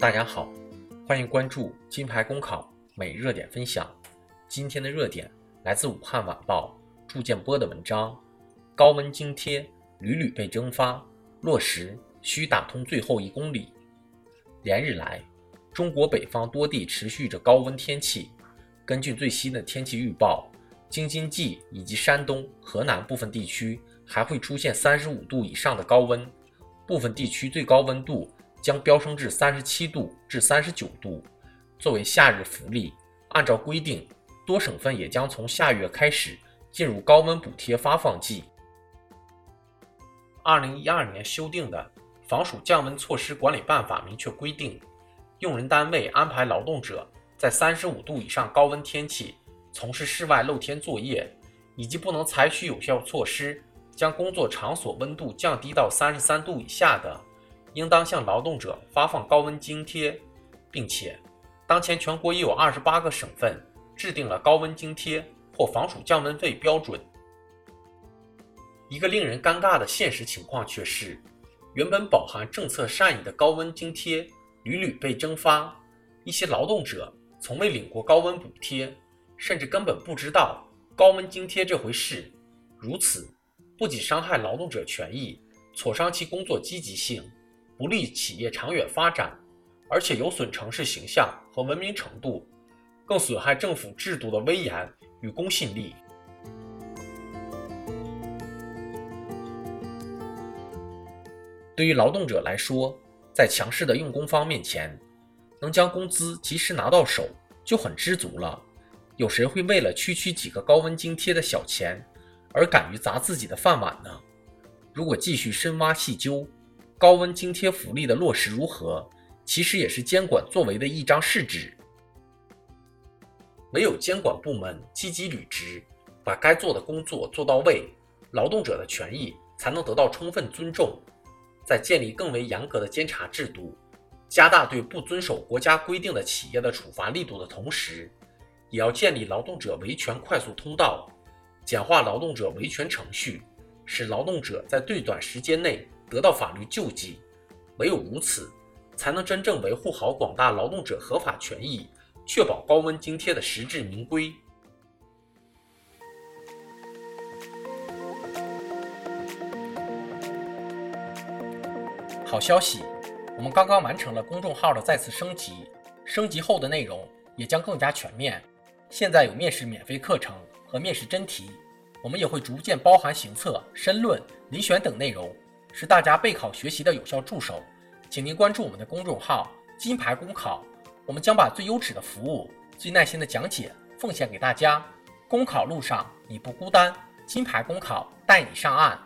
大家好，欢迎关注金牌公考每日热点分享。今天的热点来自武汉晚报祝建波的文章：高温津贴屡屡被蒸发，落实需打通最后一公里。连日来，中国北方多地持续着高温天气。根据最新的天气预报，京津冀以及山东、河南部分地区还会出现三十五度以上的高温，部分地区最高温度将飙升至三十七度至三十九度。作为夏日福利，按照规定，多省份也将从下月开始进入高温补贴发放季。二零一二年修订的《防暑降温措施管理办法》明确规定，用人单位安排劳动者。在三十五度以上高温天气从事室外露天作业，以及不能采取有效措施将工作场所温度降低到三十三度以下的，应当向劳动者发放高温津贴，并且，当前全国已有二十八个省份制定了高温津贴或防暑降温费标准。一个令人尴尬的现实情况却是，原本饱含政策善意的高温津贴屡屡被蒸发，一些劳动者。从未领过高温补贴，甚至根本不知道高温津贴这回事。如此，不仅伤害劳动者权益，挫伤其工作积极性，不利企业长远发展，而且有损城市形象和文明程度，更损害政府制度的威严与公信力。对于劳动者来说，在强势的用工方面前，能将工资及时拿到手就很知足了，有谁会为了区区几个高温津贴的小钱而敢于砸自己的饭碗呢？如果继续深挖细究，高温津贴福利的落实如何，其实也是监管作为的一张试纸。唯有监管部门积极履职，把该做的工作做到位，劳动者的权益才能得到充分尊重。在建立更为严格的监察制度。加大对不遵守国家规定的企业的处罚力度的同时，也要建立劳动者维权快速通道，简化劳动者维权程序，使劳动者在最短时间内得到法律救济。唯有如此，才能真正维护好广大劳动者合法权益，确保高温津贴的实至名归。好消息！我们刚刚完成了公众号的再次升级，升级后的内容也将更加全面。现在有面试免费课程和面试真题，我们也会逐渐包含行测、申论、遴选等内容，是大家备考学习的有效助手。请您关注我们的公众号“金牌公考”，我们将把最优质的服务、最耐心的讲解奉献给大家。公考路上你不孤单，金牌公考带你上岸。